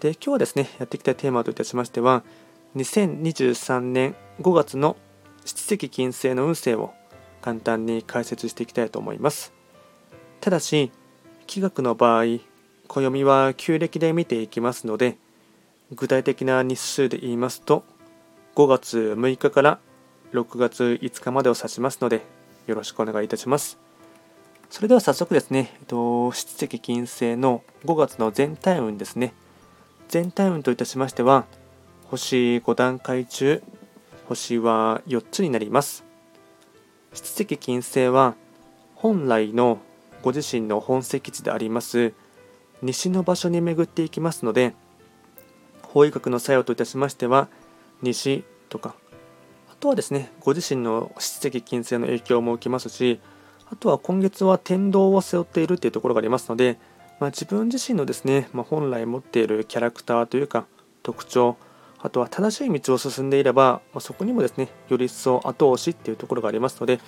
で、今日はですね、やっていきたいテーマといたしましては、2023年5月の七石金星の運勢を簡単に解説していきたいと思います。ただし、気学の場合、暦は旧暦で見ていきますので、具体的な日数で言いますと、5月6日から6月5日までを指しますので、よろしくお願いいたします。それでは早速ですね、えっと、七石金星の5月の全体運ですね。全体運といたしましては、星5段階中、星は4つになります。七石金星は、本来のご自身の本石地であります西の場所に巡っていきますので、法医学の作用といたしましては、西とか、あとはですね、ご自身の七石金星の影響も受けますし、あとは今月は天道を背負っているというところがありますので、まあ、自分自身のですね、まあ、本来持っているキャラクターというか特徴あとは正しい道を進んでいれば、まあ、そこにもですねより一層後押しっていうところがありますので、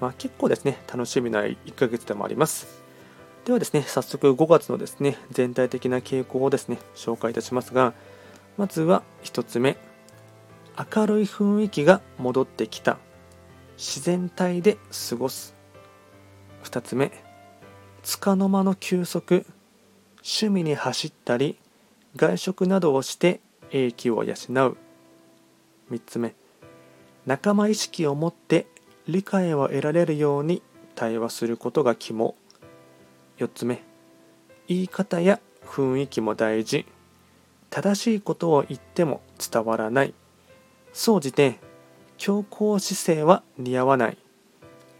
ま、結構ですね楽しみな1ヶ月でもあります。ではですね早速5月のですね全体的な傾向をですね紹介いたしますがまずは1つ目。明るい雰囲気が戻ってきた。自然体で過ごす。2つ目。束の間の休息。趣味に走ったり外食などをして英気を養う。3つ目。仲間意識を持って理解を得られるように対話することが肝。4つ目。言い方や雰囲気も大事。正しいことを言っても伝わらない。総じて強硬姿勢は似合わない。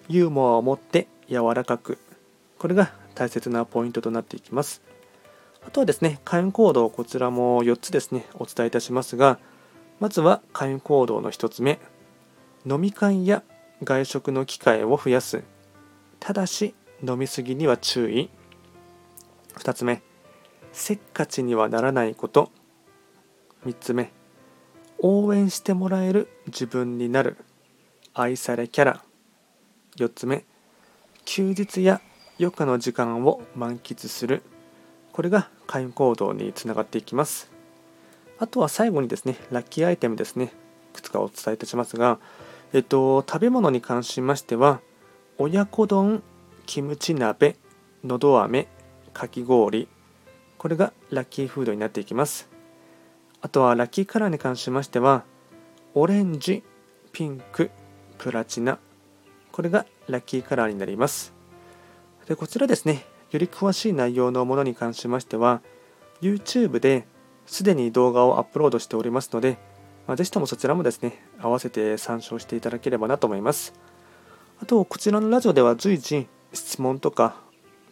ユーモアを持って柔らかく。これが大切なポイントとなっていきます。あとはですね、会員行動、こちらも4つですね、お伝えいたしますが、まずは会員行動の1つ目、飲み会や外食の機会を増やす。ただし、飲みすぎには注意。2つ目、せっかちにはならないこと。3つ目、応援してもらえる自分になる。愛されキャラ。4つ目、休日や余暇の時間を満喫する。これが会員行動につながっていきます。あとは最後にですね、ラッキーアイテムですね、いくつかお伝えいたしますが、えっと、食べ物に関しましては、親子丼、キムチ鍋、のど飴、かき氷、これがラッキーフードになっていきます。あとはラッキーカラーに関しましては、オレンジ、ピンク、プラチナ、これがラッキーカラーになります。でこちらですね、より詳しい内容のものに関しましては YouTube ですでに動画をアップロードしておりますので、まあ、ぜひともそちらもですね合わせて参照していただければなと思いますあとこちらのラジオでは随時質問とか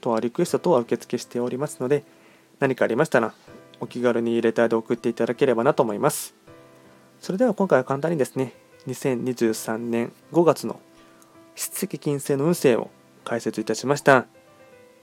とはリクエスト等は受付しておりますので何かありましたらお気軽にレターで送っていただければなと思いますそれでは今回は簡単にですね2023年5月の出石金星の運勢を解説いたしました。